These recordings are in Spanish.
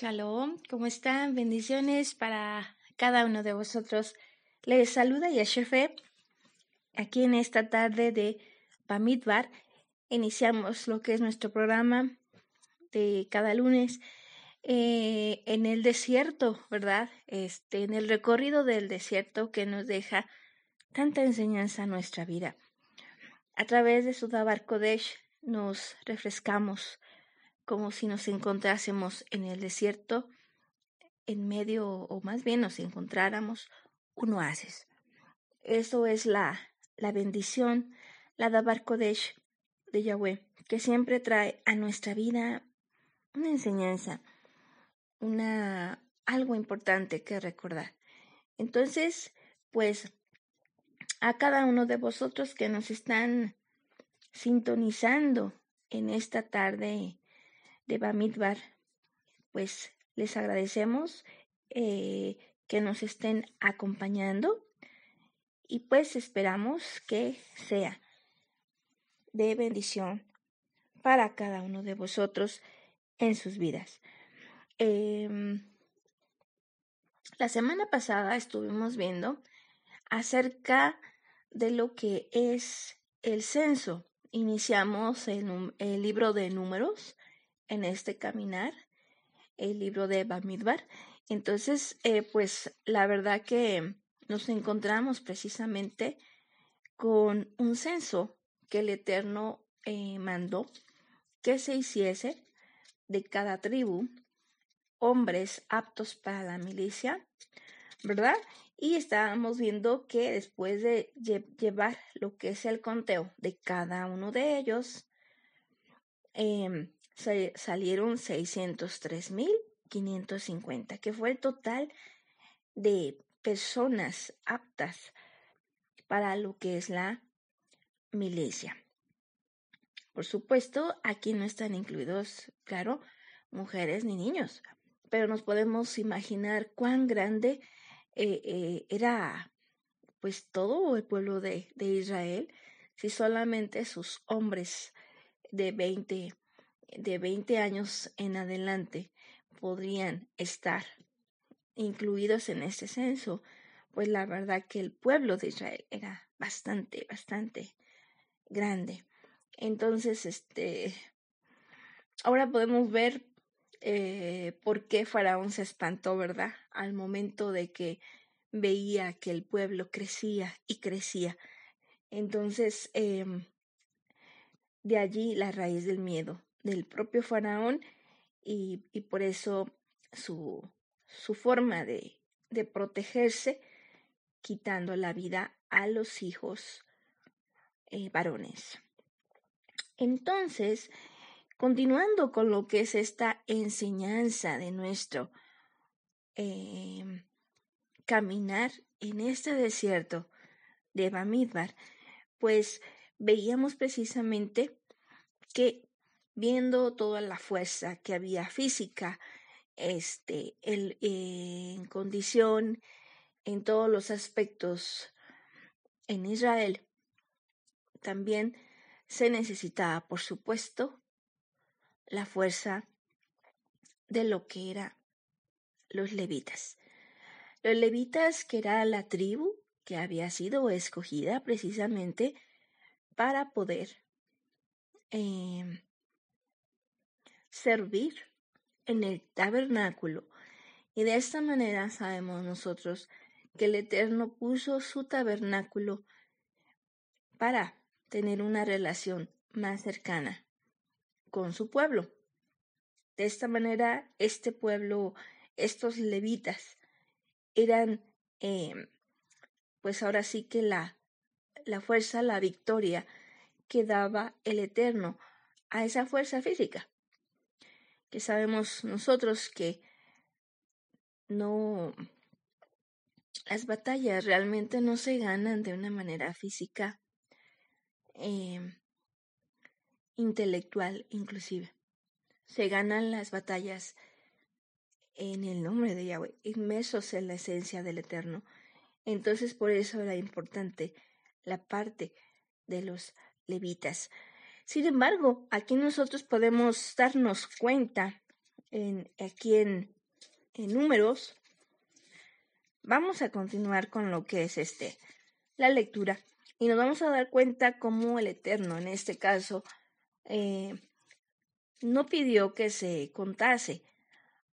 Shalom, ¿cómo están? Bendiciones para cada uno de vosotros. Les saluda Yashefe. Aquí en esta tarde de Bamidbar iniciamos lo que es nuestro programa de cada lunes eh, en el desierto, ¿verdad? Este, en el recorrido del desierto que nos deja tanta enseñanza a nuestra vida. A través de Sudabar Kodesh nos refrescamos como si nos encontrásemos en el desierto, en medio, o más bien nos encontráramos un oasis. Eso es la, la bendición, la Dabar Kodesh de Yahweh, que siempre trae a nuestra vida una enseñanza, una, algo importante que recordar. Entonces, pues, a cada uno de vosotros que nos están sintonizando en esta tarde de Bamidbar, pues les agradecemos eh, que nos estén acompañando y pues esperamos que sea de bendición para cada uno de vosotros en sus vidas. Em, la semana pasada estuvimos viendo acerca de lo que es el censo. Iniciamos el, el libro de números en este caminar, el libro de Bamidbar. Entonces, eh, pues la verdad que nos encontramos precisamente con un censo que el Eterno eh, mandó que se hiciese de cada tribu hombres aptos para la milicia, ¿verdad? Y estábamos viendo que después de llevar lo que es el conteo de cada uno de ellos, eh, salieron 603.550, que fue el total de personas aptas para lo que es la milicia. Por supuesto, aquí no están incluidos, claro, mujeres ni niños, pero nos podemos imaginar cuán grande eh, eh, era pues todo el pueblo de, de, Israel si solamente sus hombres de 20 de 20 años en adelante podrían estar incluidos en este censo, pues la verdad que el pueblo de Israel era bastante, bastante grande. Entonces, este, ahora podemos ver eh, por qué Faraón se espantó, ¿verdad? Al momento de que veía que el pueblo crecía y crecía. Entonces, em, de allí la raíz del miedo del propio faraón y, por eso su, su forma de, de protegerse quitando la vida a los hijos eh, varones. Entonces, continuando con lo que es esta enseñanza de nuestro em, caminar en este desierto de Bamidbar, pues veíamos precisamente que viendo toda la fuerza que había física, este, el, en condición, en todos los aspectos en Israel, también se necesitaba, por supuesto, la fuerza de lo que eran los levitas. Los levitas, que era la tribu que había sido escogida precisamente para poder eh, servir en el tabernáculo. Y de esta manera sabemos nosotros que el Eterno puso su tabernáculo para tener una relación más cercana con su pueblo. De esta manera, este pueblo, estos levitas, eran, em, pues ahora sí que la, la fuerza, la victoria que daba el Eterno a esa fuerza física que sabemos nosotros que no las batallas realmente no se ganan de una manera física eh, intelectual inclusive. Se ganan las batallas en el nombre de Yahweh inmersos en la esencia del eterno. Entonces por eso era importante la parte de los levitas sin embargo, aquí nosotros podemos darnos cuenta en, aquí en, números, vamos a continuar con lo que es este, la lectura y nos vamos a dar cuenta cómo el Eterno, en este caso, eh, no pidió que se contase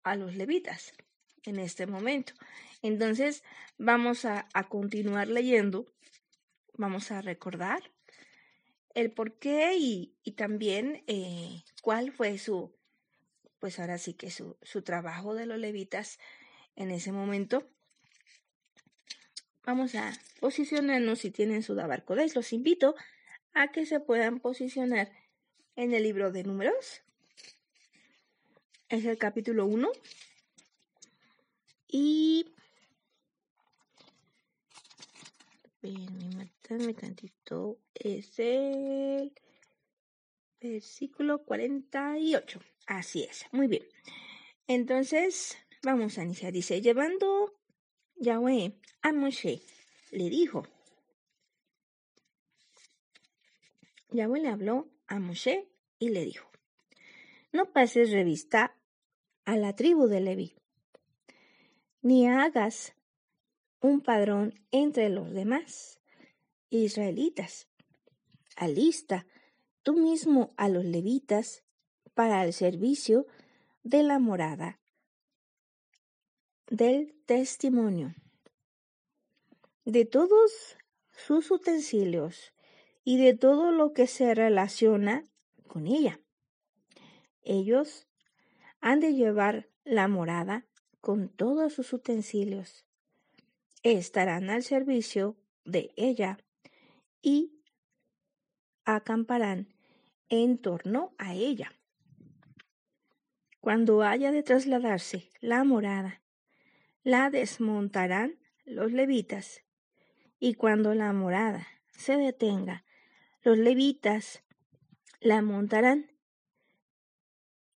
a los levitas en este momento. Entonces, vamos a, continuar leyendo, vamos a recordar el por qué y, también eh, cuál fue su, pues ahora sí que su, su trabajo de los levitas en ese momento. Vamos a posicionarnos si tienen su Dabarcodes. Los invito a que se puedan posicionar en el libro de números. Es el capítulo 1. Y... tantito. Es el versículo 48. Así es. Muy bien. Entonces, vamos a iniciar. Dice, llevando Yahweh a Moshe le dijo, Yahweh le habló a Moshe y le dijo, no pases revista a la tribu de Leví, ni hagas un padrón entre los demás israelitas. Alista tú mismo a los levitas para el servicio de la morada del testimonio. De todos sus utensilios y de todo lo que se relaciona con ella. Ellos han de llevar la morada con todos sus utensilios. Estarán al servicio de ella y acamparán en torno a ella. Cuando haya de trasladarse la morada la desmontarán los levitas. Y cuando la morada se detenga, los levitas la montarán.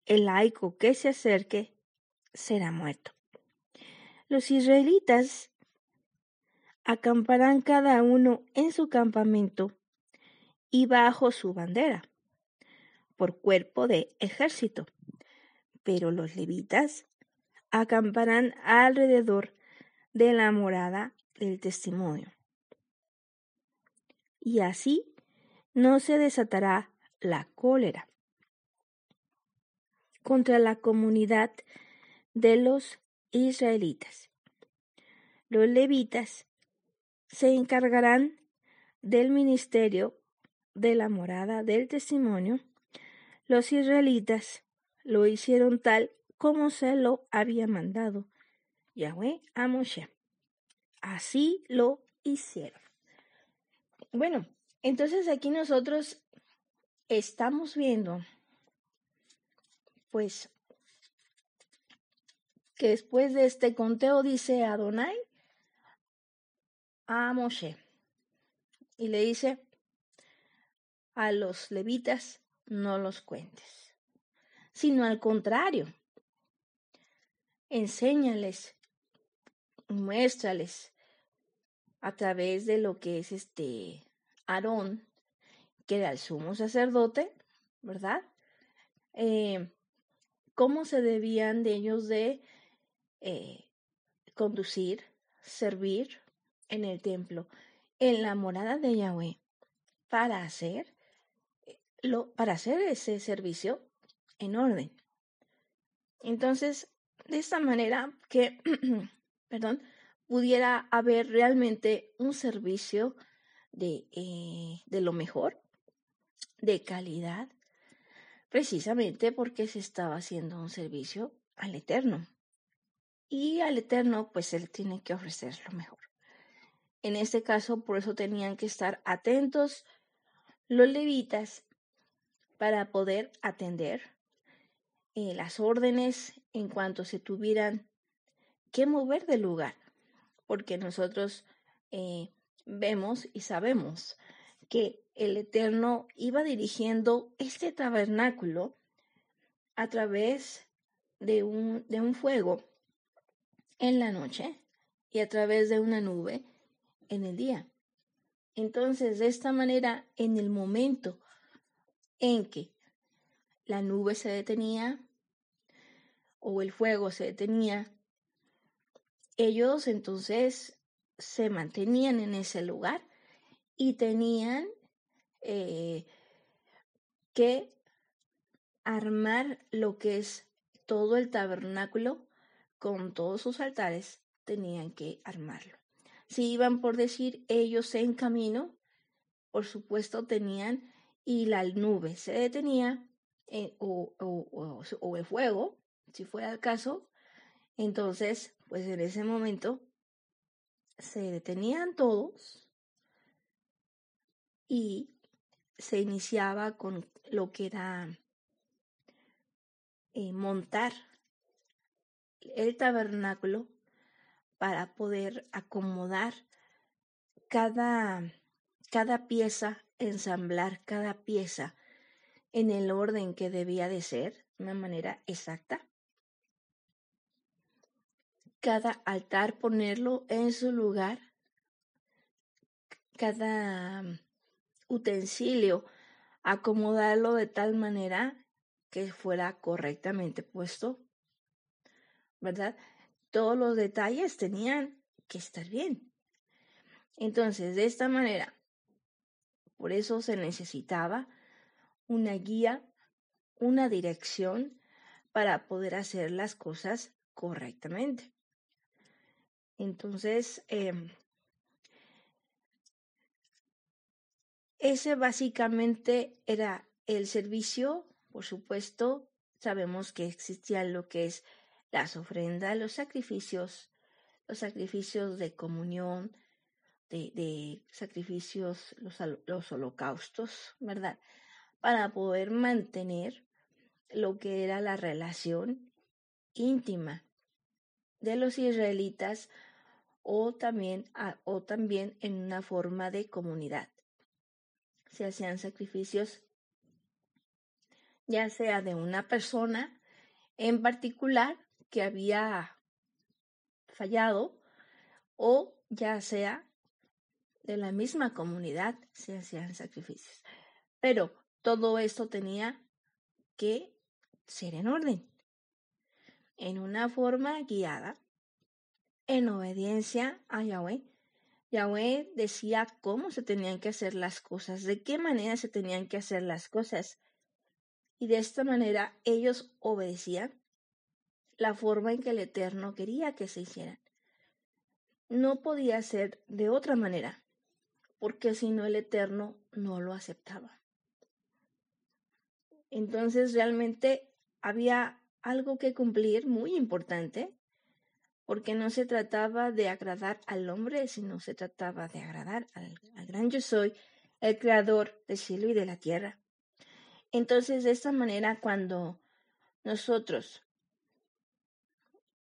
El laico que se acerque será muerto. Los israelitas acamparán cada uno en su campamento y bajo su bandera, por cuerpo de ejército. Pero los levitas acamparán alrededor de la morada del testimonio. Y así no se desatará la cólera contra la comunidad de los israelitas. Los levitas se encargarán del ministerio de la morada del testimonio. Los israelitas lo hicieron tal como se lo había mandado Yahweh a Moshe. Así lo hicieron. Bueno, entonces aquí nosotros estamos viendo, pues, que después de este conteo dice Adonai a Moshe y le dice a los levitas no los cuentes, sino al contrario, enséñales, muéstrales a través de lo que es este Aarón, que era el sumo sacerdote, ¿verdad? Eh, cómo se debían de ellos de eh, conducir, servir en el templo, en la morada de Yahweh, para hacer, eh, lo, para hacer ese servicio en orden. Entonces, de esta manera que, perdón, pudiera haber realmente un servicio de, eh, de lo mejor, de calidad, precisamente porque se estaba haciendo un servicio al Eterno. Y al Eterno, pues Él tiene que ofrecer lo mejor. En este caso, por eso tenían que estar atentos los levitas para poder atender eh, las órdenes en cuanto se tuvieran que mover del lugar, porque nosotros eh, vemos y sabemos que el Eterno iba dirigiendo este tabernáculo a través de un, de un fuego en la noche y a través de una nube en el día. Entonces, de esta manera, en el momento en que la nube se detenía o el fuego se detenía, ellos entonces se mantenían en ese lugar y tenían eh, que armar lo que es todo el tabernáculo con todos sus altares, tenían que armarlo. Si iban por decir ellos en camino, por supuesto tenían y la nube se detenía eh, o, o el fuego, si fuera el caso, entonces, pues en ese momento se detenían todos y se iniciaba con lo que era eh, montar el tabernáculo para poder acomodar cada, cada pieza, ensamblar cada pieza en el orden que debía de ser, de una manera exacta. Cada altar ponerlo en su lugar, cada utensilio acomodarlo de tal manera que fuera correctamente puesto, ¿verdad? Todos los detalles tenían que estar bien. Entonces, de esta manera, por eso se necesitaba una guía, una dirección para poder hacer las cosas correctamente. Entonces, em, ese básicamente era el servicio por supuesto, sabemos que existían lo que es las ofrendas, los sacrificios, los sacrificios de comunión, de, sacrificios, los, los holocaustos, ¿verdad? Para poder mantener lo que era la relación íntima de los israelitas o también, o también en una forma de comunidad. Se hacían sacrificios ya sea de una persona en particular que había fallado o ya sea de la misma comunidad se hacían sacrificios. Pero todo esto tenía que ser en orden, en una forma guiada, en obediencia a Yahweh. Yahweh decía cómo se tenían que hacer las cosas, de qué manera se tenían que hacer las cosas y de esta manera ellos obedecían la forma en que el Eterno quería que se hicieran. No podía ser de otra manera, porque si no el Eterno no lo aceptaba. Entonces realmente había algo que cumplir muy importante, porque no se trataba de agradar al hombre, sino se trataba de agradar al, al gran yo soy, el creador del cielo y de la tierra. Entonces, de esta manera, cuando nosotros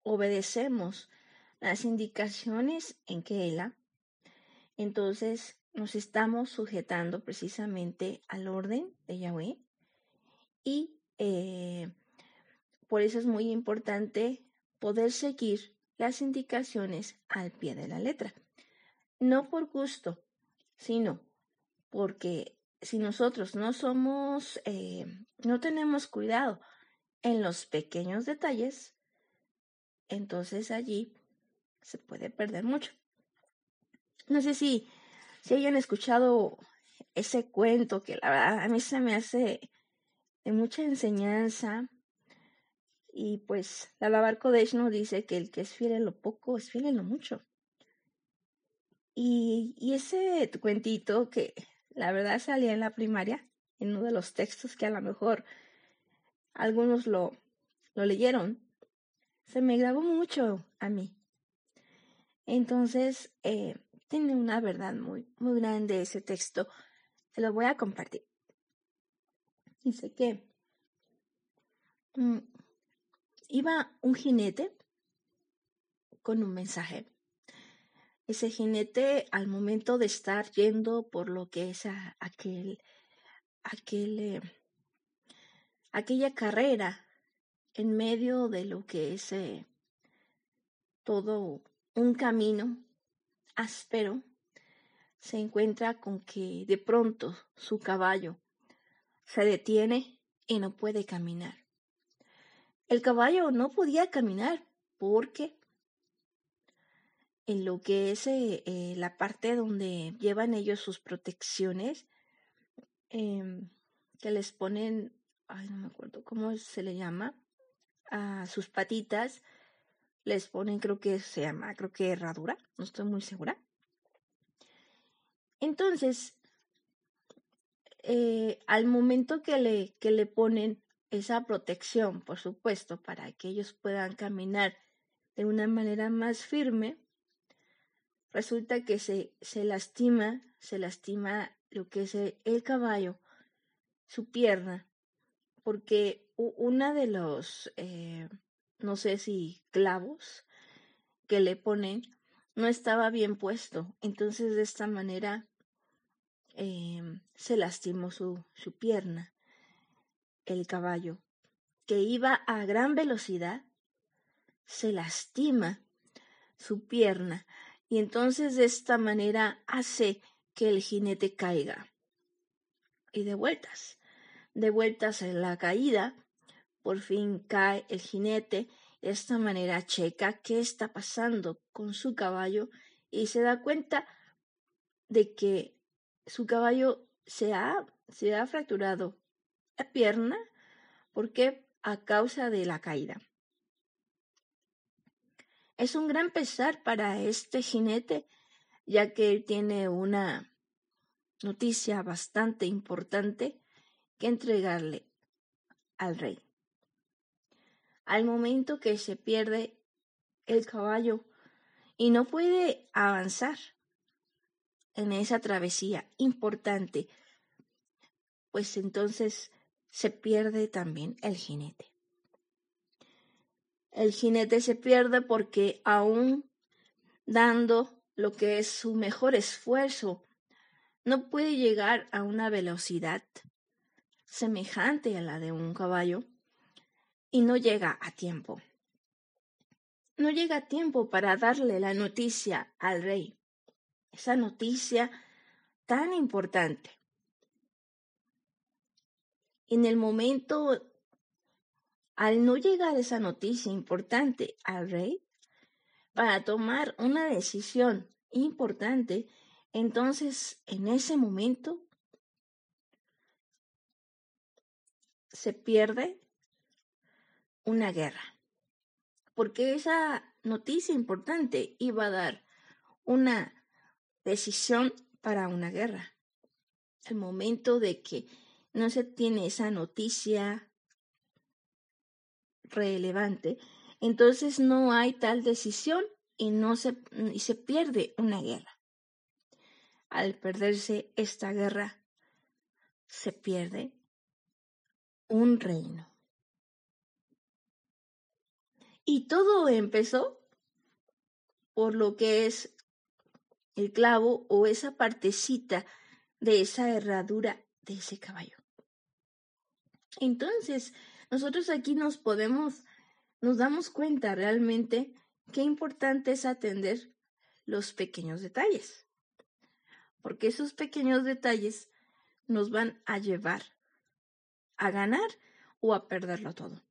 obedecemos las indicaciones en Keila, entonces nos estamos sujetando precisamente al orden de Yahweh y eh, por eso es muy importante poder seguir las indicaciones al pie de la letra. No por gusto, sino porque si nosotros no somos, eh, no tenemos cuidado en los pequeños detalles, entonces allí se puede perder mucho. No sé si, si hayan escuchado ese cuento que la verdad a mí se me hace de mucha enseñanza. Y pues la Lavar Kodesh nos dice que el que es fiel en lo poco es fiel en lo mucho. Y, y ese cuentito que la verdad salía en la primaria, en uno de los textos que a lo mejor algunos lo, lo leyeron. Se me grabó mucho a mí. Entonces, eh, tiene una verdad muy, muy grande ese texto. Se lo voy a compartir. Dice que mm, iba un jinete con un mensaje ese jinete al momento de estar yendo por lo que es aquel, aquel, eh, aquella carrera en medio de lo que es eh, todo un camino áspero, se encuentra con que de pronto su caballo se detiene y no puede caminar. el caballo no podía caminar porque en lo que es eh, eh, la parte donde llevan ellos sus protecciones, em, que les ponen, ay, no me acuerdo cómo se le llama, a sus patitas, les ponen, creo que se llama, creo que herradura, no estoy muy segura. Entonces, eh, al momento que le, que le ponen esa protección, por supuesto, para que ellos puedan caminar de una manera más firme, resulta que se, se lastima, se lastima lo que es el, caballo, su pierna, porque una de los, eh, no sé si clavos que le ponen, no estaba bien puesto. Entonces de esta manera em, se lastimó su, su pierna, el caballo, que iba a gran velocidad, se lastima su pierna y entonces de esta manera hace que el jinete caiga. Y de vueltas, de vueltas en la caída, por fin cae el jinete, de esta manera checa qué está pasando con su caballo y se da cuenta de que su caballo se ha, se ha fracturado la pierna porque a causa de la caída. Es un gran pesar para este jinete, ya que él tiene una noticia bastante importante que entregarle al rey. Al momento que se pierde el caballo y no puede avanzar en esa travesía importante, pues entonces se pierde también el jinete. El jinete se pierde porque aún dando lo que es su mejor esfuerzo, no puede llegar a una velocidad semejante a la de un caballo y no llega a tiempo. No llega a tiempo para darle la noticia al rey, esa noticia tan importante. En el momento al no llegar esa noticia importante al rey, para tomar una decisión importante, entonces en ese momento se pierde una guerra. Porque esa noticia importante iba a dar una decisión para una guerra. El momento de que no se tiene esa noticia relevante, entonces no hay tal decisión y no se, y se pierde una guerra. Al perderse esta guerra, se pierde un reino. Y todo empezó por lo que es el clavo o esa partecita de esa herradura de ese caballo. Entonces, nosotros aquí nos podemos, nos damos cuenta realmente qué importante es atender los pequeños detalles, porque esos pequeños detalles nos van a llevar a ganar o a perderlo todo.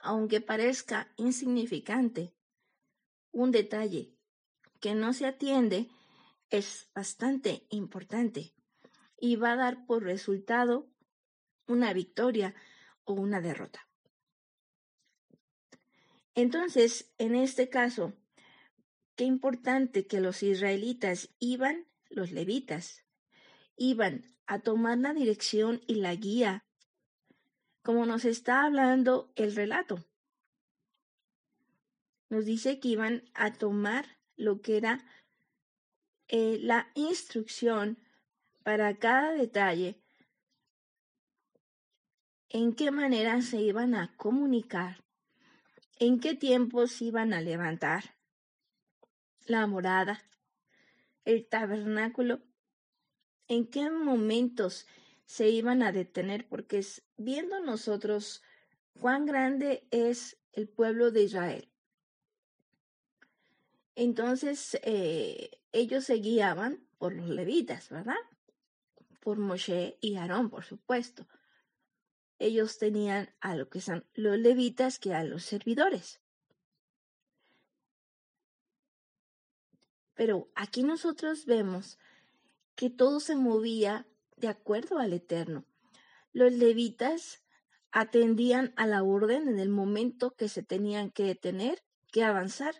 Aunque parezca insignificante, un detalle que no se atiende es bastante importante y va a dar por resultado una victoria o una derrota. Entonces, en este caso, qué importante que los israelitas iban, los levitas, iban a tomar la dirección y la guía, como nos está hablando el relato. Nos dice que iban a tomar lo que era eh, la instrucción para cada detalle, en qué manera se iban a comunicar, en qué tiempos iban a levantar. La morada, el tabernáculo, en qué momentos se iban a detener, porque viendo nosotros cuán grande es el pueblo de Israel. Entonces eh, ellos se guiaban por los levitas, ¿verdad? Por Moshe y Aarón, por supuesto. ellos tenían a lo que son los levitas que a los servidores. Pero aquí nosotros vemos que todo se movía de acuerdo al Eterno. Los levitas atendían a la orden en el momento que se tenían que detener, que avanzar,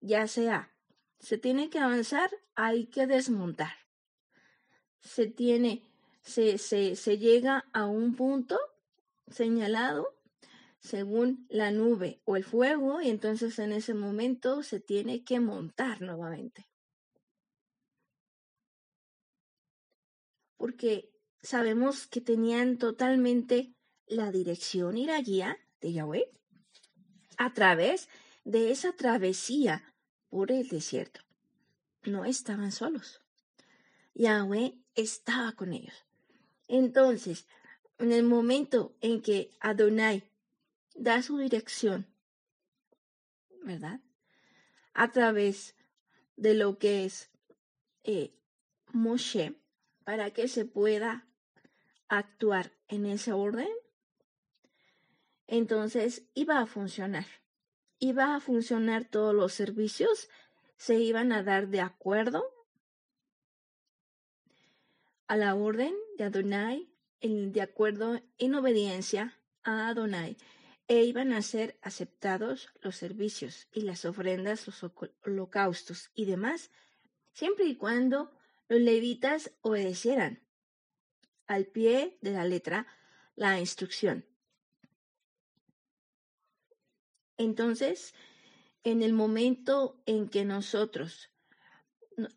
ya sea se tiene que avanzar, hay que desmontar. Se tiene, se, se, se llega a un punto señalado según la nube o el fuego y entonces en ese momento se tiene que montar nuevamente. Porque sabemos que tenían totalmente la dirección y la guía de Yahweh a través de esa travesía por el desierto. No estaban solos. Yahweh estaba con ellos. Entonces, en el momento en que Adonai da su dirección, ¿verdad? A través de lo que es eh, Moshe, para que se pueda actuar en ese orden, entonces iba a funcionar. Iba a funcionar todos los servicios, se iban a dar de acuerdo a la orden de Adonai, de acuerdo en obediencia a Adonai, e iban a ser aceptados los servicios y las ofrendas, los holocaustos y demás, siempre y cuando los levitas obedecieran al pie de la letra la instrucción. Entonces, en el momento en que nosotros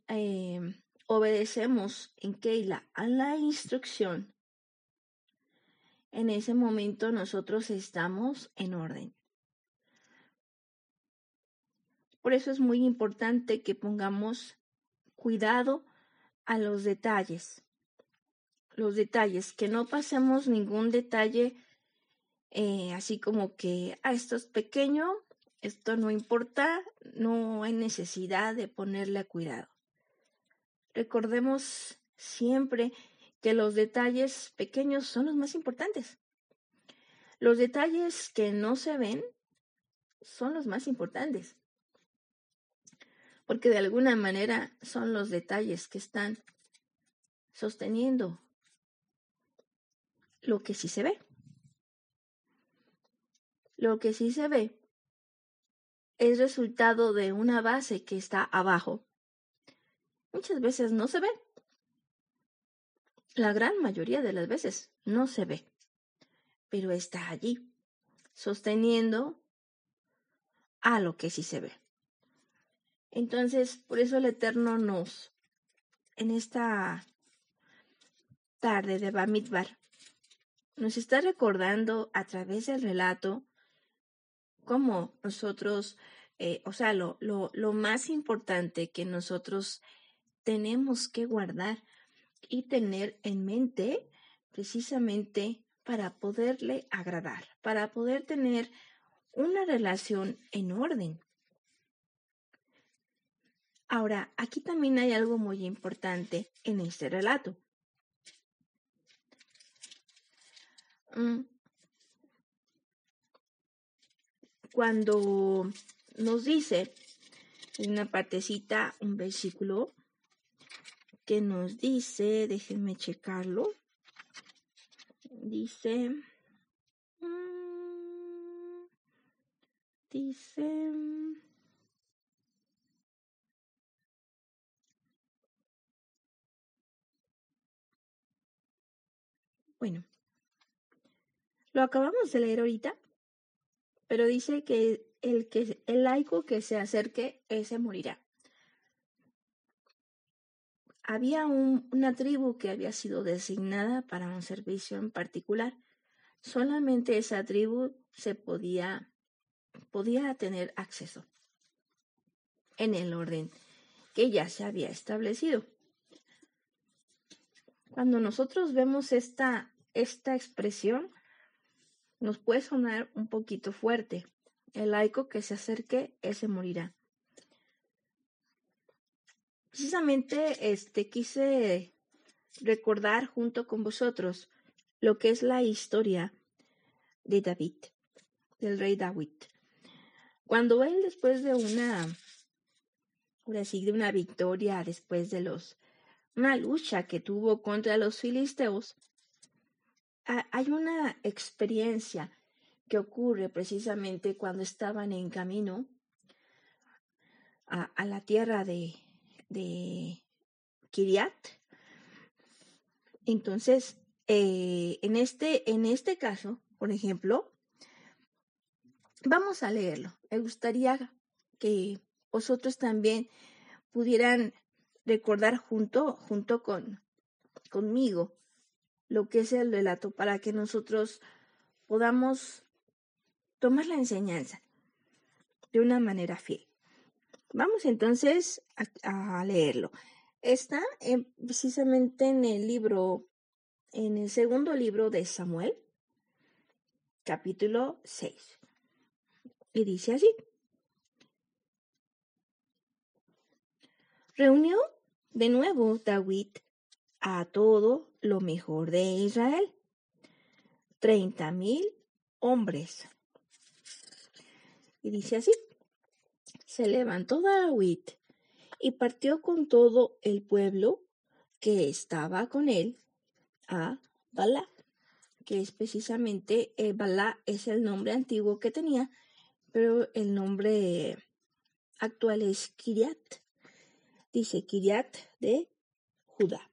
eh, obedecemos en Keila a la instrucción, en ese momento nosotros estamos en orden. Por eso es muy importante que pongamos cuidado a los detalles. Los detalles, que no pasemos ningún detalle eh, así como que, ah, esto es pequeño, esto no importa, no hay necesidad de ponerle cuidado. Recordemos siempre que los detalles pequeños son los más importantes. Los detalles que no se ven son los más importantes. Porque de alguna manera son los detalles que están sosteniendo lo que sí se ve. Lo que sí se ve es resultado de una base que está abajo. Muchas veces no se ve. La gran mayoría de las veces no se ve, pero está allí, sosteniendo a lo que sí se ve. Entonces, por eso el Eterno nos, en esta tarde de Bamidbar, nos está recordando a través del relato como nosotros, eh, o sea, lo, lo, lo más importante que nosotros tenemos que guardar y tener en mente precisamente para poderle agradar, para poder tener una relación en orden. Ahora, aquí también hay algo muy importante en este relato. Mm, cuando nos dice en una partecita, un versículo que nos dice, déjenme checarlo, dice, mm, dice, bueno, lo acabamos de leer ahorita, pero dice que el, que el laico que se acerque, ese morirá. Había una tribu que había sido designada para un servicio en particular. Solamente esa tribu se podía, podía tener acceso en el orden que ya se había establecido. Cuando nosotros vemos esta, esta expresión, nos puede sonar un poquito fuerte. El laico que se acerque, ese morirá. Precisamente este quise recordar junto con vosotros lo que es la historia de David, del rey David. Cuando él después de una, ahora sí, de una victoria, después de los, una lucha que tuvo contra los filisteos, hay una experiencia que ocurre precisamente cuando estaban en camino a, la tierra de, de Kiriat. Entonces, eh, en, este, en este caso, por ejemplo, vamos a leerlo. Me gustaría que vosotros también pudieran recordar junto, junto con, conmigo lo que es el relato para que nosotros podamos tomar la enseñanza de una manera fiel. Vamos entonces a, leerlo. Está precisamente en el libro, en el segundo libro de Samuel, capítulo 6. Y dice así. Reunió de nuevo David a todo lo mejor de Israel, treinta mil hombres. Y dice así, se levantó David y partió con todo el pueblo que estaba con él a Balá, que es precisamente, eh, Balá es el nombre antiguo que tenía, pero el nombre actual es Kiriat. Dice Kiriat de Judá.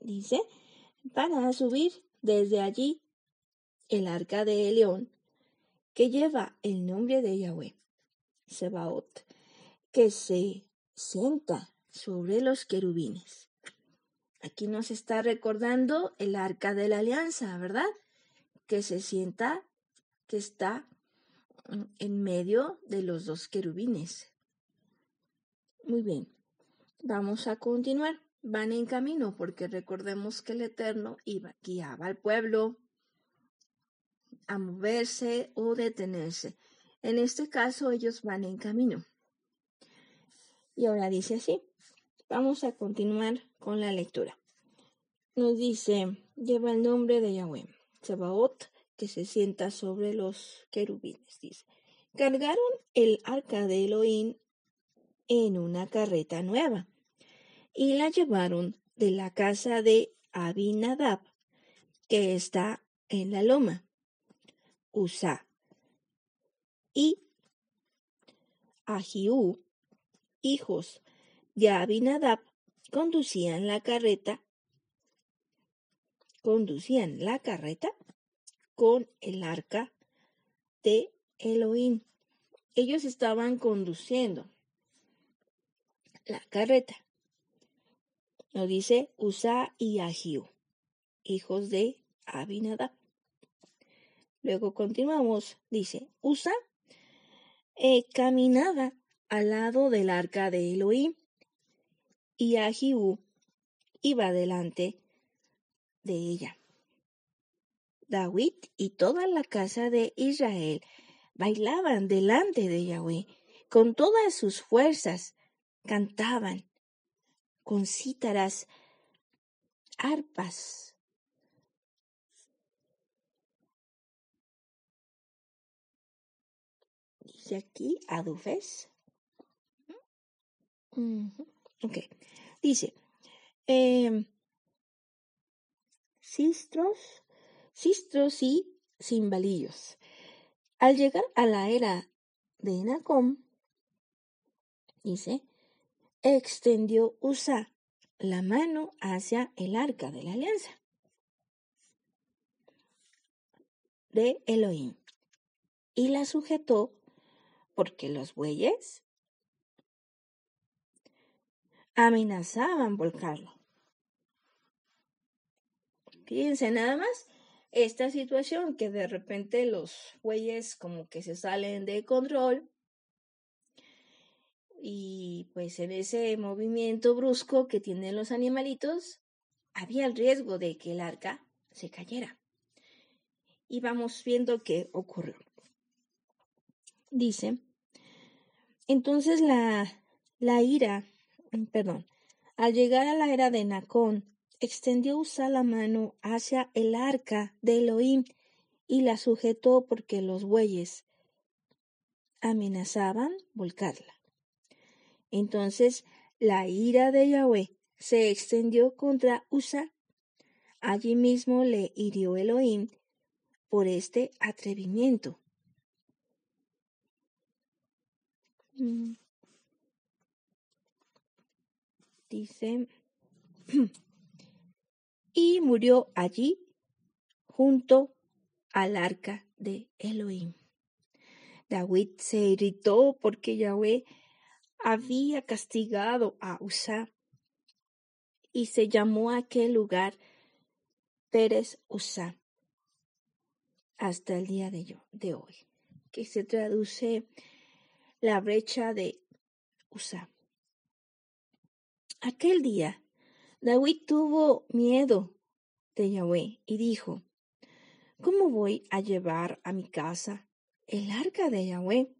Dice, para subir desde allí el arca de león que lleva el nombre de Yahweh, Sebaot, que se sienta sobre los querubines. Aquí nos está recordando el arca de la alianza, ¿verdad? Que se sienta, que está en medio de los dos querubines. Muy bien, vamos a continuar. Van en camino porque recordemos que el Eterno iba, guiaba al pueblo a moverse o detenerse. En este caso ellos van en camino. Y ahora dice así. Vamos a continuar con la lectura. Nos dice, lleva el nombre de Yahweh, Sebaot, que se sienta sobre los querubines, dice. Cargaron el arca de Elohim en una carreta nueva y la llevaron de la casa de Abinadab, que está en la loma, Usa y Ahiú, hijos de Abinadab, conducían la carreta, conducían la carreta con el arca de Elohim. Ellos estaban conduciendo la carreta. Nos dice Usa y Ahiú, hijos de Abinadab. Luego continuamos. Dice, Usa eh, caminaba al lado del arca de Elohim y Ahiú iba delante de ella. David y toda la casa de Israel bailaban delante de Yahweh con todas sus fuerzas, cantaban con cítaras, arpas, dice aquí Adufes. Ok. Dice, eh, sistros, sistros y cimbalillos. Al llegar a la era de Nacom, dice, extendió Usa la mano hacia el arca de la alianza de Elohim y la sujetó porque los bueyes amenazaban volcarlo. Fíjense nada más esta situación que de repente los bueyes como que se salen de control y pues en ese movimiento brusco que tienen los animalitos había el riesgo de que el arca se cayera. Y vamos viendo qué ocurrió. Dice, entonces la, la ira, mm, perdón, al llegar a la era de Nacón, extendió Usa la mano hacia el arca de Elohim y la sujetó porque los bueyes amenazaban volcarla. Entonces la ira de Yahweh se extendió contra Usa. Allí mismo le hirió Elohim por este atrevimiento. Mm. Dice, y murió allí junto al arca de Elohim. David se irritó porque Yahweh había castigado a Usa y se llamó aquel lugar Pérez Usa hasta el día de, de hoy, que se traduce la brecha de Usa. Aquel día, David tuvo miedo de Yahweh y dijo, ¿Cómo voy a llevar a mi casa el arca de Yahweh?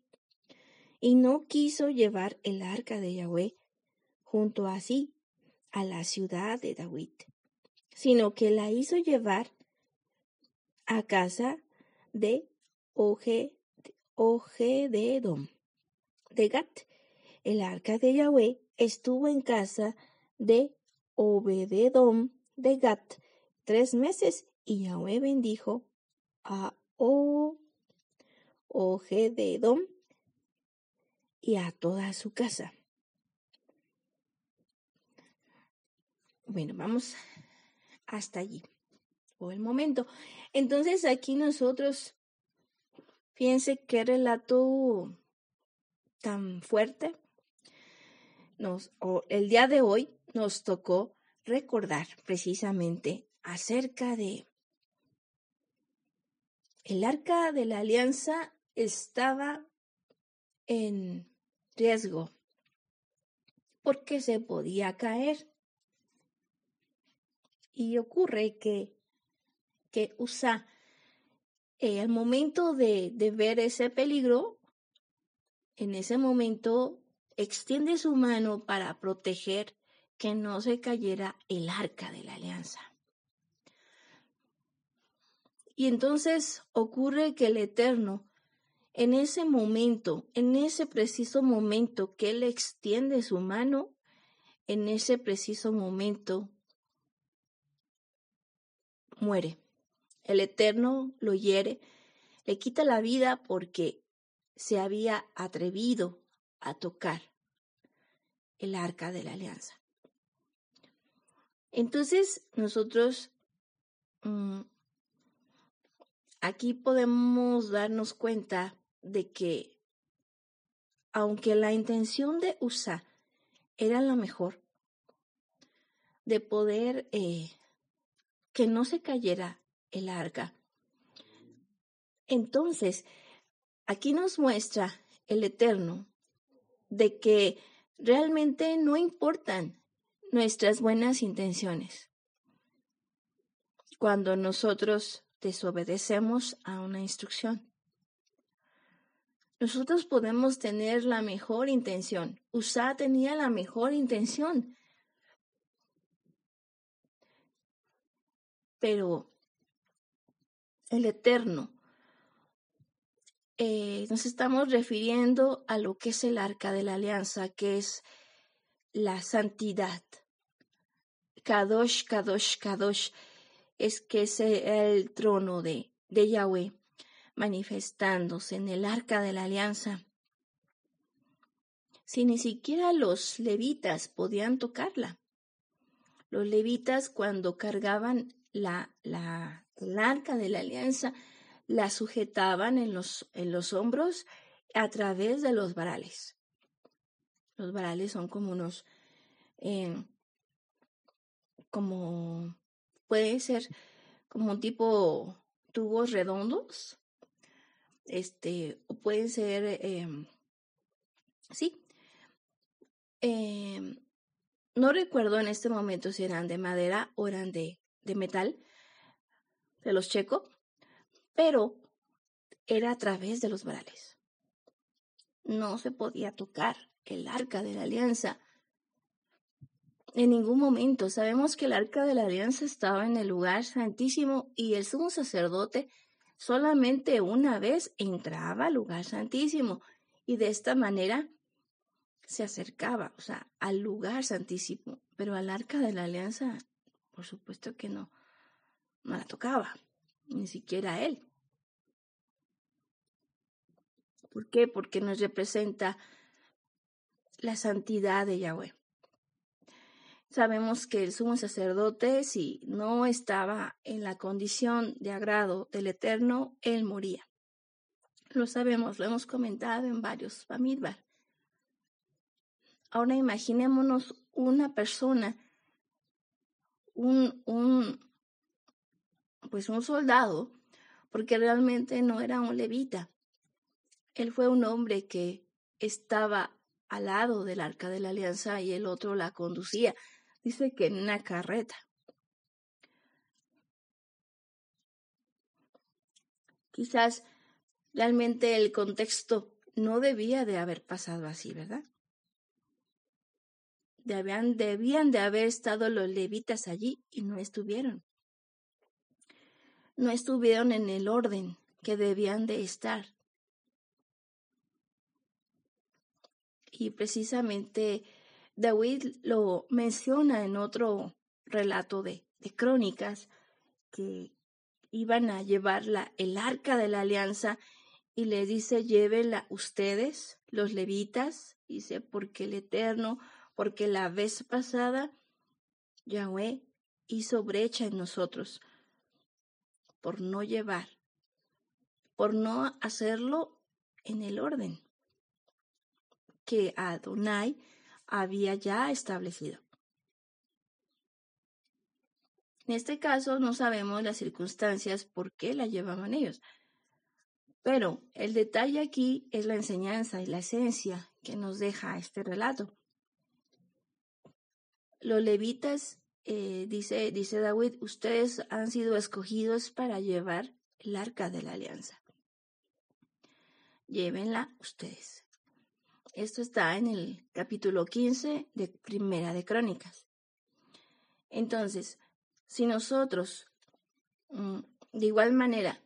Y no quiso llevar el arca de Yahweh junto a sí a la ciudad de David, sino que la hizo llevar a casa de Oje, de de Gat. El arca de Yahweh estuvo en casa de Obededom de Gat tres meses y Yahweh bendijo a o, y a toda su casa. Bueno, vamos hasta allí, por el momento. Entonces aquí nosotros, fíjense qué relato tan fuerte. Nos, el día de hoy nos tocó recordar precisamente acerca de el arca de la alianza estaba en riesgo porque se podía caer. Y ocurre que, que Usa, el momento de, de ver ese peligro, en ese momento extiende su mano para proteger que no se cayera el arca de la alianza. Y entonces ocurre que el Eterno, en ese momento, en ese preciso momento que Él extiende su mano, en ese preciso momento muere. El Eterno lo hiere, le quita la vida porque se había atrevido a tocar el arca de la alianza. Entonces, nosotros mm, aquí podemos darnos cuenta de que aunque la intención de Usa era la mejor, de poder eh, que no se cayera el arca, entonces aquí nos muestra el Eterno de que realmente no importan nuestras buenas intenciones. Cuando nosotros desobedecemos a una instrucción. Nosotros podemos tener la mejor intención. Usa tenía la mejor intención. Pero el Eterno, eh, nos estamos refiriendo a lo que es el arca de la alianza, que es la santidad. Kadosh, Kadosh, Kadosh es que es el trono de, de Yahweh manifestándose en el arca de la alianza. Si ni siquiera los levitas podían tocarla. Los levitas cuando cargaban la, la, el arca de la alianza la sujetaban en los, en los hombros a través de los varales. Los varales son como unos, eh, como puede ser como un tipo tubos redondos, este, o pueden ser, em, sí, em, no recuerdo en este momento si eran de madera o eran de, de metal, de los checo, pero era a través de los varales. No se podía tocar el arca de la alianza en ningún momento. Sabemos que el arca de la alianza estaba en el lugar santísimo y el sumo sacerdote solamente una vez entraba al lugar santísimo y de esta manera se acercaba, o sea, al lugar santísimo, pero al arca de la alianza, por supuesto que no, no la tocaba, ni siquiera él. ¿Por qué? Porque nos representa la santidad de Yahweh. Sabemos que el sumo sacerdote, si no estaba en la condición de agrado del Eterno, él moría. Lo sabemos, lo hemos comentado en varios Bamidbar. Ahora imaginémonos una persona, un, un, pues un soldado, porque realmente no era un levita. Él fue un hombre que estaba al lado del arca de la alianza y el otro la conducía dice que en una carreta. Quizás realmente el contexto no debía de haber pasado así, ¿verdad? Debían, debían de haber estado los levitas allí y no estuvieron. No estuvieron en el orden que debían de estar. Y precisamente David lo menciona en otro relato de, crónicas que iban a llevar el arca de la alianza y le dice, llévenla ustedes, los levitas, dice, porque el Eterno, porque la vez pasada Yahweh hizo brecha en nosotros por no llevar, por no hacerlo en el orden que Adonai había ya establecido. En este caso no sabemos las circunstancias por qué la llevaban ellos. Pero el detalle aquí es la enseñanza y la esencia que nos deja este relato. Los levitas, eh, dice, dice David, ustedes han sido escogidos para llevar el arca de la alianza. Llévenla ustedes. Esto está en el capítulo 15 de Primera de Crónicas. Entonces, si nosotros, mm, de igual manera,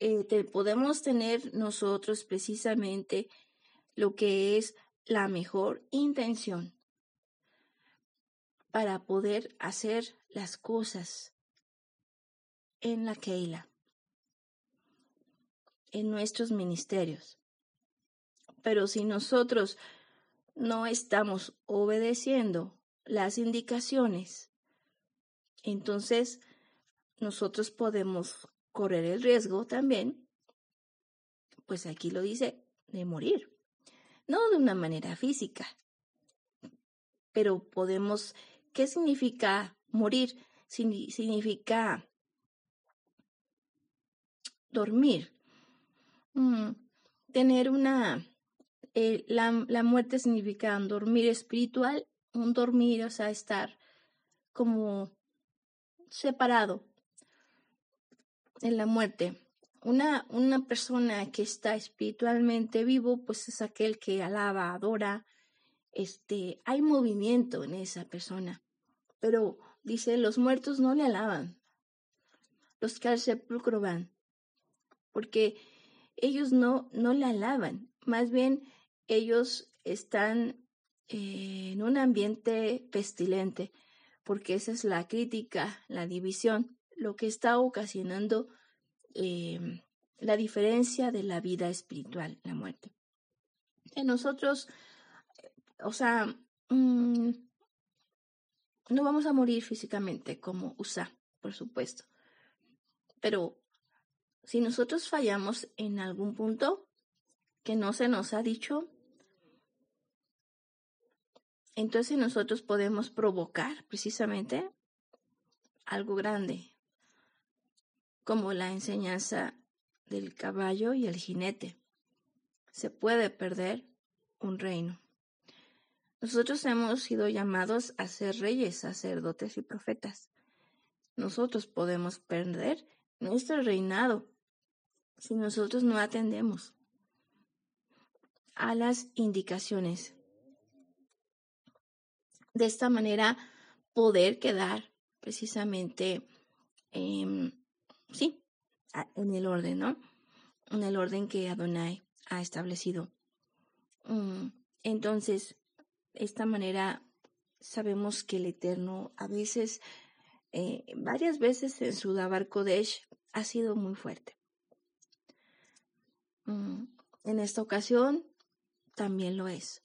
eh, podemos tener nosotros precisamente lo que es la mejor intención para poder hacer las cosas en la Keila, en nuestros ministerios. Pero si nosotros no estamos obedeciendo las indicaciones, entonces nosotros podemos correr el riesgo también, pues aquí lo dice, de morir. No de una manera física, pero podemos, ¿qué significa morir? Significa dormir, mm, tener una eh, la, la, muerte significa un dormir espiritual, un dormir, o sea, estar como separado en la muerte. Una, una persona que está espiritualmente vivo, pues es aquel que alaba, adora, este, hay movimiento en esa persona. Pero dice, los muertos no le alaban, los que al sepulcro van, porque ellos no, no le alaban, más bien ellos están eh, en un ambiente pestilente, porque esa es la crítica, la división, lo que está ocasionando em, la diferencia de la vida espiritual, la muerte. En nosotros, o sea, mm, no vamos a morir físicamente como USA, por supuesto, pero si nosotros fallamos en algún punto, que no se nos ha dicho, entonces nosotros podemos provocar precisamente algo grande, como la enseñanza del caballo y el jinete. Se puede perder un reino. Nosotros hemos sido llamados a ser reyes, sacerdotes y profetas. Nosotros podemos perder nuestro reinado si nosotros no atendemos a las indicaciones. de esta manera poder quedar precisamente, sí, en el orden, ¿no? En el orden que Adonai ha establecido. Mm, entonces, de esta manera sabemos que el Eterno a veces, eh, varias veces en su Dabar Kodesh ha sido muy fuerte. Mm, en esta ocasión también lo es.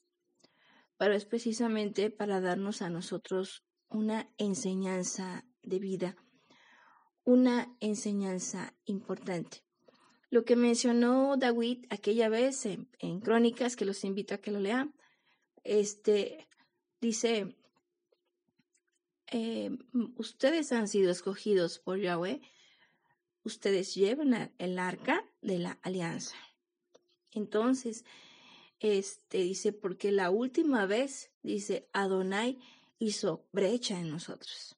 Pero es precisamente para darnos a nosotros una enseñanza de vida, una enseñanza importante. Lo que mencionó David aquella vez en, Crónicas, que los invito a que lo lean, este, dice, eh, ustedes han sido escogidos por Yahweh, ustedes llevan el arca de la alianza. Entonces, este dice, porque la última vez, dice, Adonai hizo brecha en nosotros.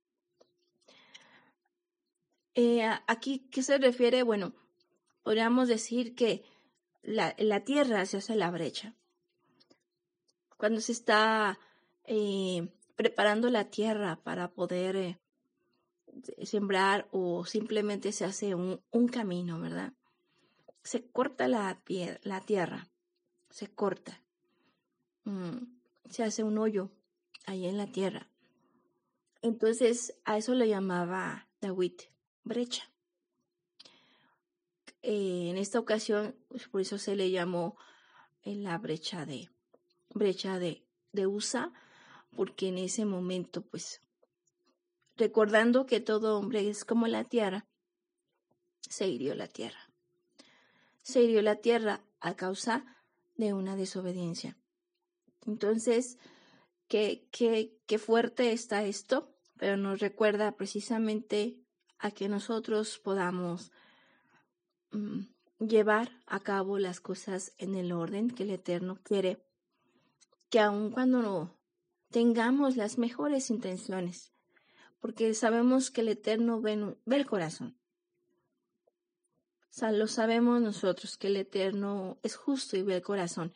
Eh, aquí, ¿qué se refiere? Bueno, podríamos decir que la, la tierra se hace la brecha. Cuando se está eh, preparando la tierra para poder eh, sembrar o simplemente se hace un, un camino, ¿verdad? Se corta la, la tierra, se corta, mm, se hace un hoyo ahí en la tierra. Entonces a eso lo llamaba David brecha. Eh, en esta ocasión, pues, por eso se le llamó en la brecha de brecha de, de USA, porque en ese momento, pues, recordando que todo hombre es como la tierra, se hirió la tierra. Se hirió la tierra a causa de una desobediencia. Entonces, qué, qué, qué fuerte está esto, pero nos recuerda precisamente a que nosotros podamos Mm, llevar a cabo las cosas en el orden que el Eterno quiere, que aun cuando no tengamos las mejores intenciones, porque sabemos que el Eterno ve, el corazón. Lo sabemos nosotros que el Eterno es justo y ve el corazón,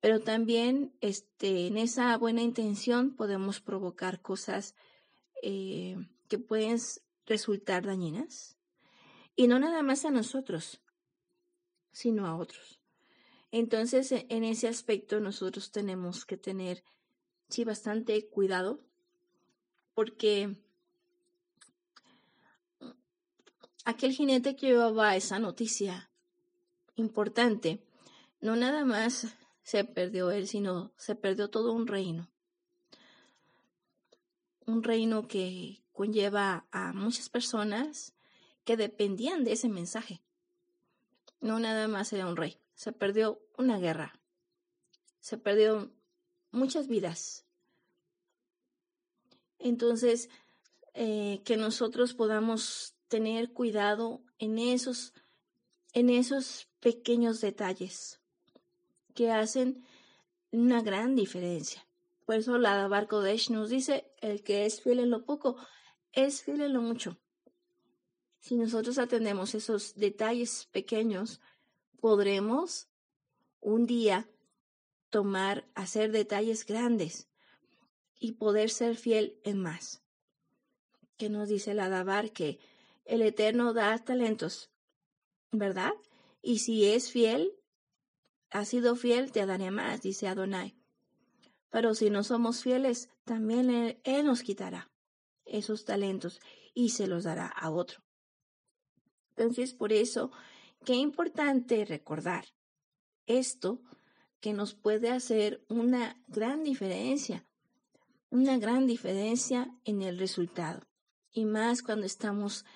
pero también este, en esa buena intención podemos provocar cosas eh, que pueden resultar dañinas y no nada más a nosotros, sino a otros. Entonces, e, en ese aspecto nosotros tenemos que tener, sí, bastante cuidado, porque aquel jinete que llevaba esa noticia importante, no nada más se perdió él, sino se perdió todo un reino. Un reino que conlleva a muchas personas que dependían de ese mensaje. No nada más era un rey, se perdió una guerra, se perdió muchas vidas. Entonces, eh, que nosotros podamos tener cuidado en esos, en esos pequeños detalles que hacen una gran diferencia. Por eso la Barco Desh nos dice, el que es fiel en lo poco, es fiel en lo mucho. Si nosotros atendemos esos detalles pequeños, podremos un día tomar, hacer detalles grandes y poder ser fiel en más. Que nos dice la Dabar que el Eterno da talentos, ¿verdad? Y si es fiel, ha sido fiel, te daré más, dice Adonai. Pero si no somos fieles, también él nos quitará esos talentos y se los dará a otro. Entonces, por eso, qué importante recordar esto que nos puede hacer una gran diferencia, una gran diferencia en el resultado. Y más cuando estamos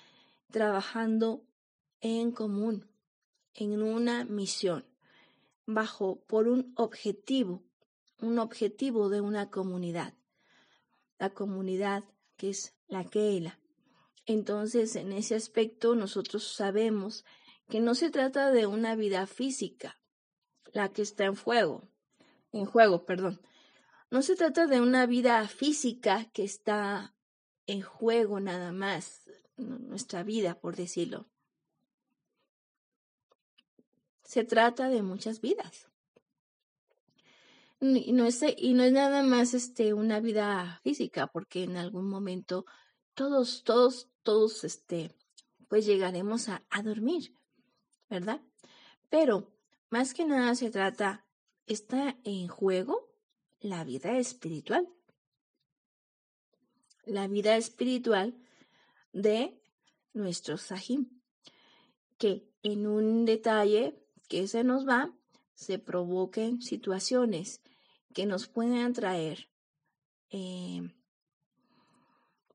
trabajando en común, en una misión, bajo por un objetivo, un objetivo de una comunidad. La comunidad que es la Keila, entonces, en ese aspecto, nosotros sabemos que no se trata de una vida física, la que está en fuego, en juego, perdón. No se trata de una vida física que está en juego nada más, nuestra vida, por decirlo. Se trata de muchas vidas. y no es, y no es nada más este, una vida física, porque en algún momento todos, todos, todos, este, pues llegaremos a, a dormir, ¿verdad? Pero más que nada se trata, está en juego la vida espiritual. La vida espiritual de nuestro Sahim, que en un detalle que se nos va, se provoquen situaciones que nos pueden traer eh,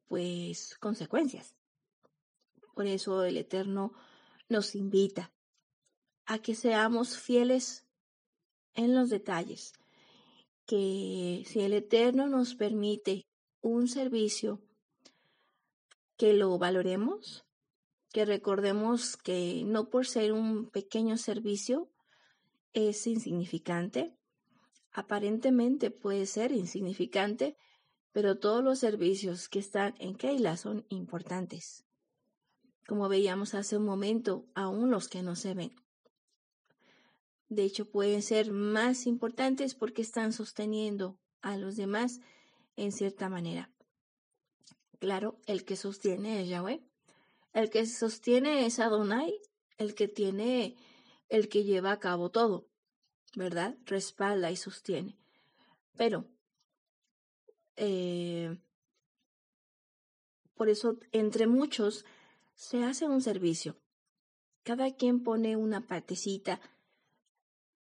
pues consecuencias. Por eso el Eterno nos invita a que seamos fieles en los detalles, que si el Eterno nos permite un servicio, que lo valoremos, que recordemos que no por ser un pequeño servicio es insignificante, aparentemente puede ser insignificante, pero todos los servicios que están en Keila son importantes. Como veíamos hace un momento, aún los que no se ven. De hecho, pueden ser más importantes porque están sosteniendo a los demás en cierta manera. Claro, el que sostiene es Yahweh. El que sostiene es Adonai, el que tiene, el que lleva a cabo todo. ¿verdad? Respalda y sostiene. Pero, eh, por eso, entre muchos, se hace un servicio. Cada quien pone una partecita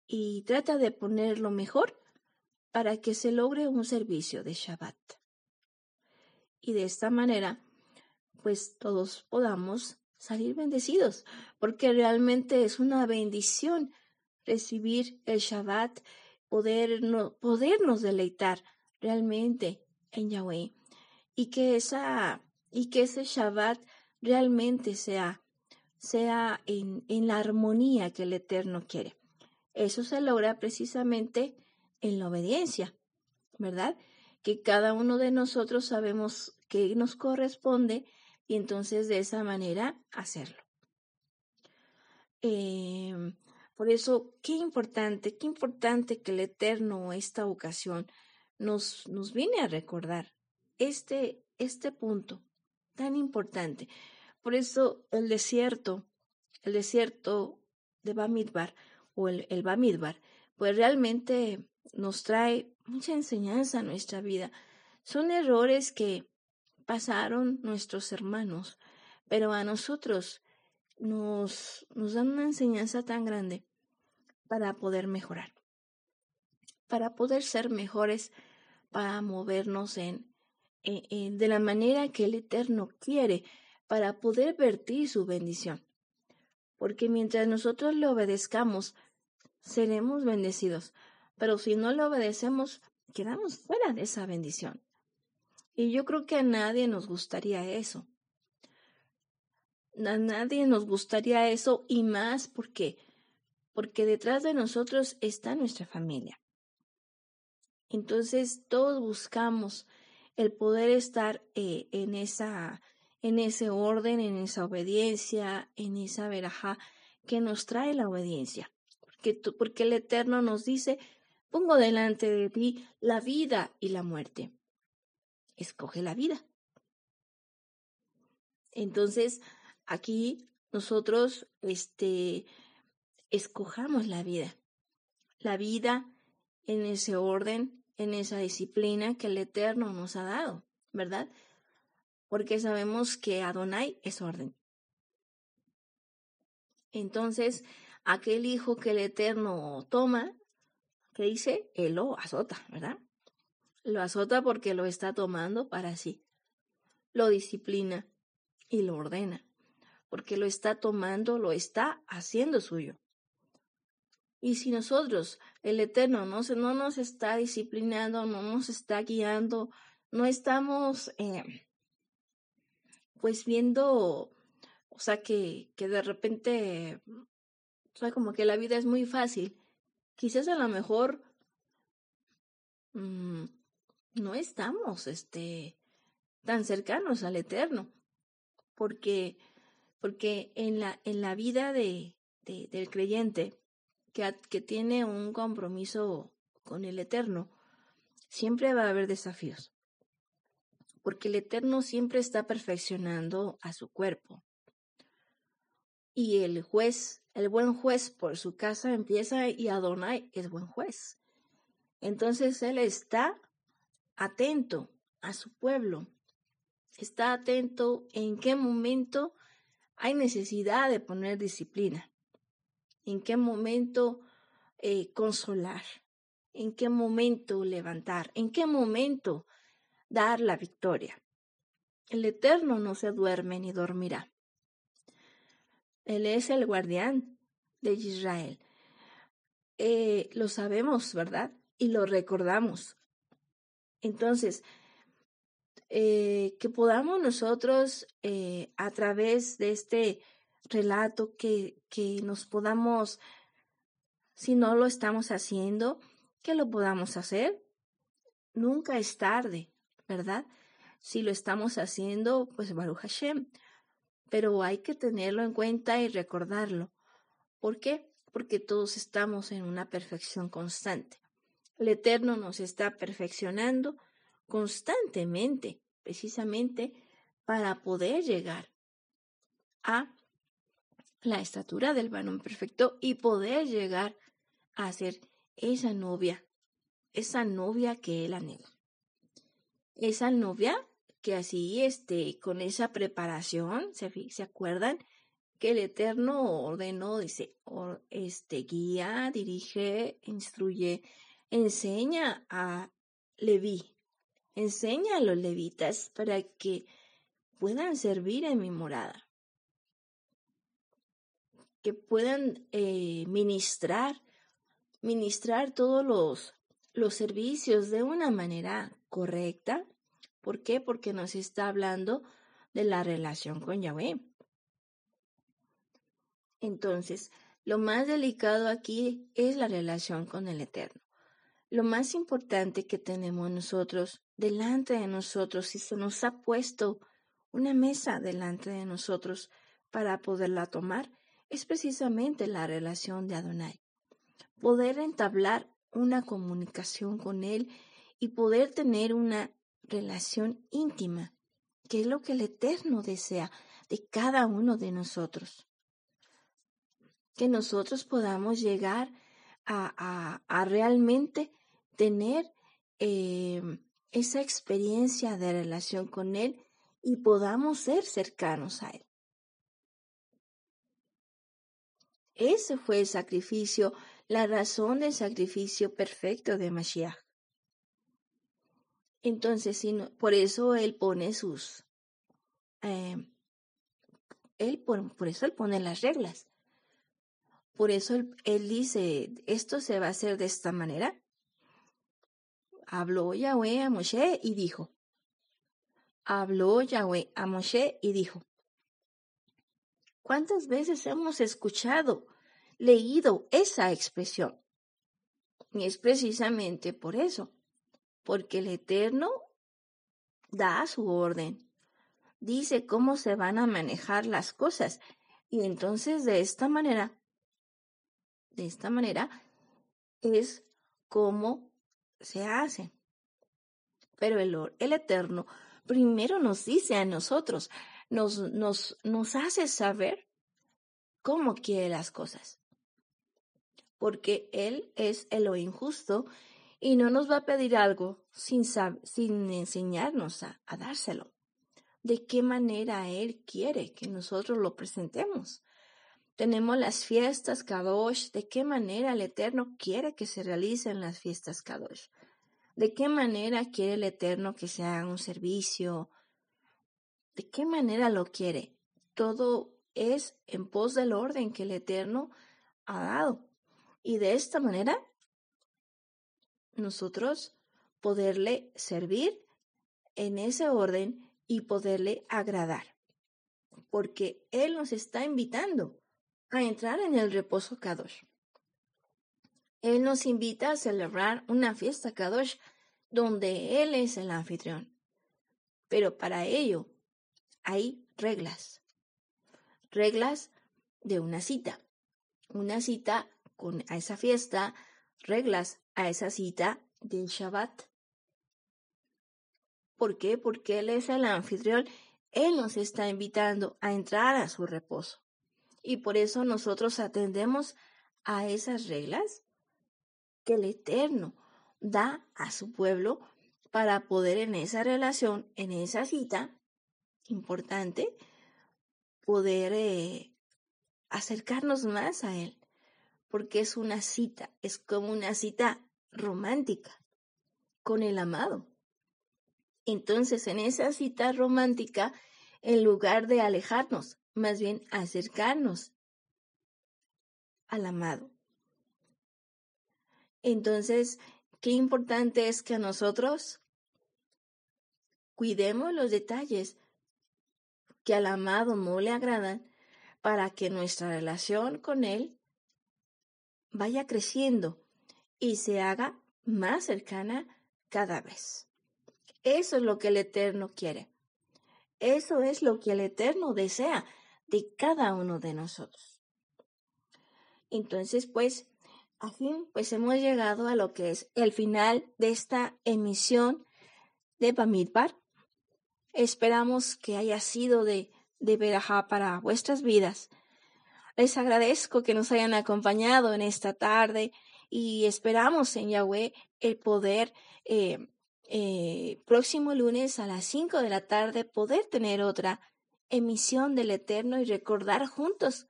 y trata de poner lo mejor para que se logre un servicio de Shabbat. Y de esta manera, pues todos podamos salir bendecidos, porque realmente es una bendición recibir el Shabbat, podernos, podernos deleitar realmente en Yahweh y que esa y que ese Shabbat realmente sea sea en, en la armonía que el Eterno quiere. Eso se logra precisamente en la obediencia, ¿verdad? Que cada uno de nosotros sabemos que nos corresponde y entonces de esa manera hacerlo. Eh, por eso, qué importante, qué importante que el Eterno esta ocasión nos, nos viene a recordar este, este punto tan importante. Por eso el desierto, el desierto de Bamidbar o el, el Bamidbar, pues realmente nos trae mucha enseñanza a nuestra vida. Son errores que pasaron nuestros hermanos, pero a nosotros nos, nos dan una enseñanza tan grande para poder mejorar, para poder ser mejores, para movernos en, de la manera que el Eterno quiere, para poder vertir su bendición. Porque mientras nosotros le obedezcamos, seremos bendecidos, pero si no le obedecemos, quedamos fuera de esa bendición. Y yo creo que a nadie nos gustaría eso. A nadie nos gustaría eso y más porque porque detrás de nosotros está nuestra familia. Entonces todos buscamos el poder estar eh, en esa en ese orden, en esa obediencia, en esa veraja que nos trae la obediencia. Porque, porque el Eterno nos dice, pongo delante de ti la vida y la muerte. Escoge la vida. Entonces, aquí nosotros, este, escojamos la vida. La vida en ese orden, en esa disciplina que el Eterno nos ha dado, ¿verdad? Porque sabemos que Adonai es orden. Entonces, aquel hijo que el Eterno toma, ¿qué dice? Él lo azota, ¿verdad? Lo azota porque lo está tomando para sí. Lo disciplina y lo ordena, porque lo está tomando, lo está haciendo suyo. Y si nosotros, el Eterno, no, no nos está disciplinando, no nos está guiando, no estamos eh, pues viendo, o sea, que, que de repente, o sea, como que la vida es muy fácil, quizás a lo mejor mm, no estamos este, tan cercanos al Eterno, porque, porque en, la, en la vida de, de, del creyente, que, tiene un compromiso con el Eterno, siempre va a haber desafíos, porque el Eterno siempre está perfeccionando a su cuerpo. Y el juez, el buen juez por su casa empieza y Adonai es buen juez. Entonces él está atento a su pueblo, está atento en qué momento hay necesidad de poner disciplina, en qué momento eh, consolar, en qué momento levantar, en qué momento dar la victoria. El Eterno no se duerme ni dormirá. Él es el guardián de Israel. Eh, lo sabemos, ¿verdad? Y lo recordamos. Entonces, eh, que podamos nosotros, eh, a través de este relato, que, que nos podamos, si no lo estamos haciendo, que lo podamos hacer. Nunca es tarde, ¿verdad? Si lo estamos haciendo, pues Baruch Hashem. Pero hay que tenerlo en cuenta y recordarlo. ¿Por qué? Porque todos estamos en una perfección constante. El Eterno nos está perfeccionando constantemente, precisamente para poder llegar a la estatura del varón perfecto y poder llegar a ser esa novia, esa novia que él anhela. Esa novia que así, este, con esa preparación, ¿se, se acuerdan? Que el Eterno ordenó, dice, este, guía, dirige, instruye, enseña a Leví, enseña a los levitas para que puedan servir en mi morada, que puedan eh, ministrar, ministrar todos los, los servicios de una manera correcta. ¿Por qué? Porque nos está hablando de la relación con Yahweh. Entonces, lo más delicado aquí es la relación con el Eterno. Lo más importante que tenemos nosotros delante de nosotros, si se nos ha puesto una mesa delante de nosotros para poderla tomar, es precisamente la relación de Adonai. Poder entablar una comunicación con Él y poder tener una relación íntima, que es lo que el Eterno desea de cada uno de nosotros. Que nosotros podamos llegar a, realmente tener eh, esa experiencia de relación con Él y podamos ser cercanos a Él. Ese fue el sacrificio, la razón del sacrificio perfecto de Mashiach. Entonces, por eso Él pone sus... Eh, él, por, por, eso Él pone las reglas. Por eso él, él dice, esto se va a hacer de esta manera habló Yahweh a Moshe y dijo, habló Yahweh a Moshe y dijo, ¿cuántas veces hemos escuchado, leído esa expresión? Y es precisamente por eso, porque el Eterno da su orden, dice cómo se van a manejar las cosas, y entonces de esta manera, de esta manera, es como se hace. Pero el, el Eterno primero nos dice a nosotros, nos, nos, nos hace saber cómo quiere las cosas. Porque Él es el lo injusto y no nos va a pedir algo sin, sin enseñarnos a, a dárselo. De qué manera Él quiere que nosotros lo presentemos. Tenemos las fiestas Kadosh. ¿De qué manera el Eterno quiere que se realicen las fiestas Kadosh? ¿De qué manera quiere el Eterno que se haga un servicio? ¿De qué manera lo quiere? Todo es en pos del orden que el Eterno ha dado. Y de esta manera, nosotros poderle servir en ese orden y poderle agradar. Porque Él nos está invitando a entrar en el reposo Kadosh. Él nos invita a celebrar una fiesta Kadosh donde Él es el anfitrión. Pero para ello hay reglas. Reglas de una cita. Una cita con a esa fiesta reglas a esa cita del Shabbat. ¿Por qué? Porque Él es el anfitrión. Él nos está invitando a entrar a su reposo. Y por eso nosotros atendemos a esas reglas que el Eterno da a su pueblo para poder en esa relación, en esa cita importante, poder eh, acercarnos más a Él, porque es una cita, es como una cita romántica con el amado. Entonces, en esa cita romántica, en lugar de alejarnos, más bien acercarnos al amado. Entonces, qué importante es que nosotros cuidemos los detalles que al amado no le agradan para que nuestra relación con él vaya creciendo y se haga más cercana cada vez. Eso es lo que el Eterno quiere. Eso es lo que el Eterno desea de cada uno de nosotros. Entonces, pues, fin, pues hemos llegado a lo que es el final de esta emisión de Bamidbar. Esperamos que haya sido de, de verajá para vuestras vidas. Les agradezco que nos hayan acompañado en esta tarde y esperamos en Yahweh el poder eh, eh, próximo lunes a las 5 de la tarde poder tener otra emisión del Eterno y recordar juntos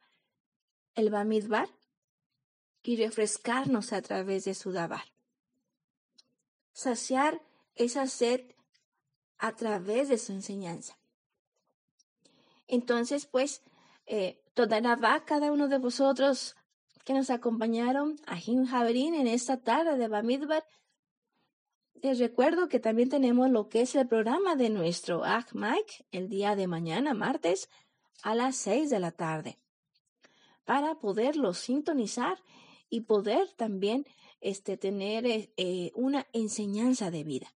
el Bamidbar y refrescarnos a través de su Dabar. Saciar esa sed a través de su enseñanza. Entonces, pues, eh, toda la va cada uno de vosotros que nos acompañaron a Jim Javerín en esta tarde de Bamidbar. Les recuerdo que también tenemos lo que es el programa de nuestro Ag el día de mañana, martes, a las seis de la tarde, para poderlo sintonizar y poder también este, tener eh, eh, una enseñanza de vida.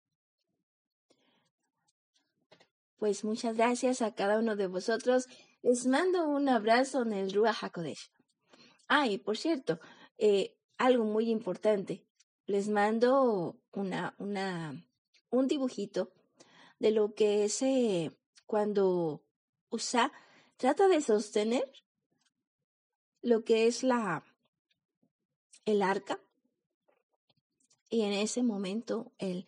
Pues muchas gracias a cada uno de vosotros. Les mando un abrazo en el Ruach HaKodesh. Ah, y por cierto, eh, algo muy importante. Les mando una, una, un dibujito de lo que es cuando USA trata de sostener lo que es la, el arca y en ese momento el,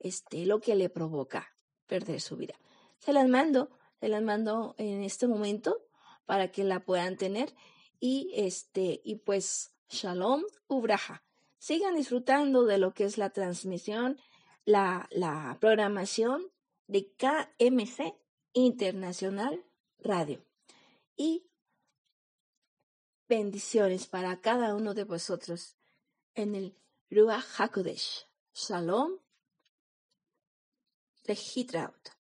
este, lo que le provoca perder su vida. Se las mando, se las mando en este momento para que la puedan tener y este y pues shalom ubraja. Sigan disfrutando de lo que es la transmisión, la, la programación de KMC Internacional Radio. Y bendiciones para cada uno de vosotros en el Ruach HaKodesh. Shalom. Lehitraut.